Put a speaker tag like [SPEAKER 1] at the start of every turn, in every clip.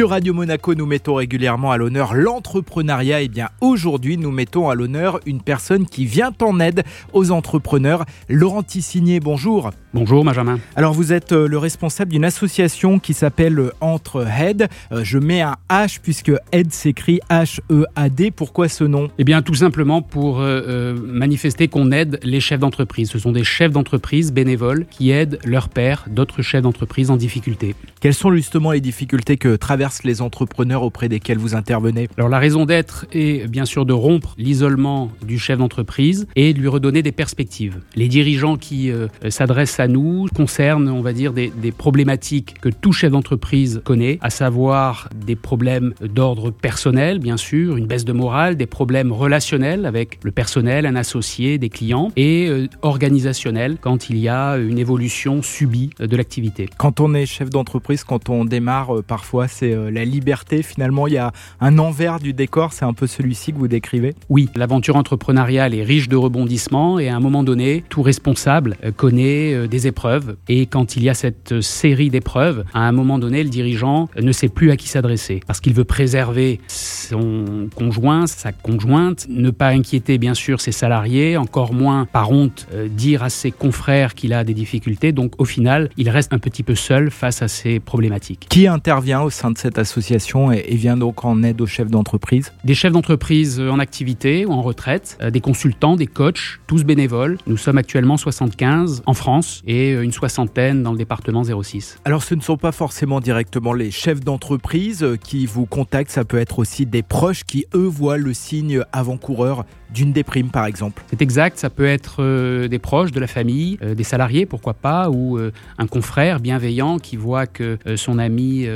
[SPEAKER 1] Sur Radio Monaco, nous mettons régulièrement à l'honneur l'entrepreneuriat. Et bien aujourd'hui, nous mettons à l'honneur une personne qui vient en aide aux entrepreneurs. Laurent Tissigné, bonjour.
[SPEAKER 2] Bonjour Benjamin.
[SPEAKER 1] Alors vous êtes euh, le responsable d'une association qui s'appelle euh, Entre Head. Euh, je mets un H puisque Head s'écrit H-E-A-D. Pourquoi ce nom?
[SPEAKER 2] Eh bien tout simplement pour manifester qu'on aide les chefs d'entreprise. Ce sont des chefs d'entreprise bénévoles qui aident leurs pairs, d'autres chefs d'entreprise en difficulté.
[SPEAKER 1] Quelles sont justement les difficultés que traversent les entrepreneurs auprès desquels vous intervenez
[SPEAKER 2] Alors la raison d'être est bien sûr de rompre l'isolement du chef d'entreprise et de lui redonner des perspectives. Les dirigeants qui s'adressent à nous concerne, on va dire, des, problématiques que tout chef d'entreprise connaît, à savoir des problèmes d'ordre personnel, bien sûr, une baisse de morale, des problèmes relationnels avec le personnel, un associé, des clients, et euh, organisationnels quand il y a une évolution subie de l'activité.
[SPEAKER 1] Quand on est chef d'entreprise, quand on démarre, euh, parfois c'est euh, la liberté. Finalement, il y a un envers du décor, c'est un peu celui-ci que vous décrivez?
[SPEAKER 2] Oui, l'aventure entrepreneuriale est riche de rebondissements et à un moment donné, tout responsable connaît des épreuves. Et quand il y a cette série d'épreuves, à un moment donné, le dirigeant ne sait plus à qui s'adresser parce qu'il veut préserver son conjoint, sa conjointe, ne pas inquiéter bien sûr ses salariés, encore moins par honte euh, dire à ses confrères qu'il a des difficultés. Donc au final, il reste un petit peu seul face à ces problématiques.
[SPEAKER 1] Qui intervient au sein de cette association et, vient donc en aide aux chefs d'entreprise
[SPEAKER 2] Des chefs d'entreprise en activité ou en retraite, euh, des consultants, des coachs, tous bénévoles. Nous sommes actuellement 75 en France et euh, une soixantaine dans le département 06.
[SPEAKER 1] Alors ce ne sont pas forcément directement les chefs d'entreprise euh, qui vous contactent, ça peut être aussi des proches qui eux voient le signe avant-coureur d'une déprime par exemple.
[SPEAKER 2] C'est exact, ça peut être euh, des proches de la famille, des salariés pourquoi pas, ou un confrère bienveillant qui voit que son ami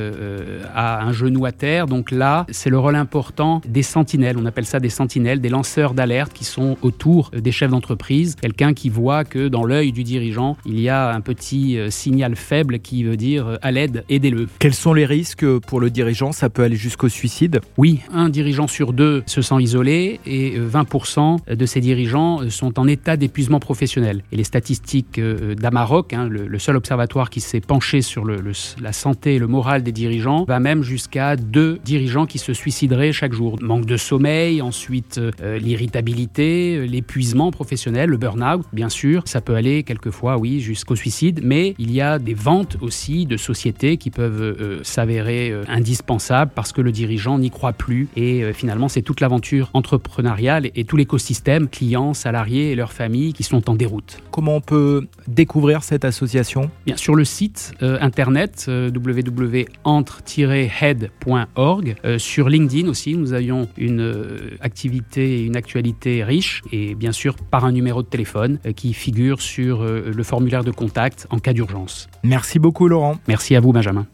[SPEAKER 2] a un genou à terre. Donc là, c'est le rôle important des sentinelles, on appelle ça des sentinelles, des lanceurs d'alerte qui sont autour des chefs d'entreprise. Quelqu'un qui voit que dans l'œil du dirigeant, il y a un petit euh, signal faible qui veut dire euh, à l'aide, aidez-le.
[SPEAKER 1] Quels sont les risques pour le dirigeant? Ça peut aller jusqu'au suicide?
[SPEAKER 2] Oui, un dirigeant sur deux se sent isolé et 20% euh, de ces dirigeants sont en état d'épuisement professionnel. Et les statistiques d'Amaroc, hein, le, seul observatoire qui s'est penché sur la santé et le moral des dirigeants, va même jusqu'à deux dirigeants qui se suicideraient chaque jour. Manque de sommeil, ensuite l'irritabilité, l'épuisement professionnel, le burn-out, bien sûr. Ça peut aller quelquefois, oui, jusqu'au suicide, mais il y a des ventes aussi de sociétés qui peuvent euh, s'avérer euh, indispensables parce que le dirigeant n'y croit plus. Et euh, finalement, c'est toute l'aventure entrepreneuriale et tout l'écosystème, clients, salariés et leurs familles qui sont en déroute.
[SPEAKER 1] Comment on peut découvrir cette association?
[SPEAKER 2] Bien, Sur le site internet www.entre-head.org. sur LinkedIn aussi, nous avions une activité et une actualité riche et bien sûr par un numéro de téléphone qui figure sur le formulaire de contact en cas d'urgence.
[SPEAKER 1] Merci beaucoup Laurent.
[SPEAKER 2] Merci à vous Benjamin.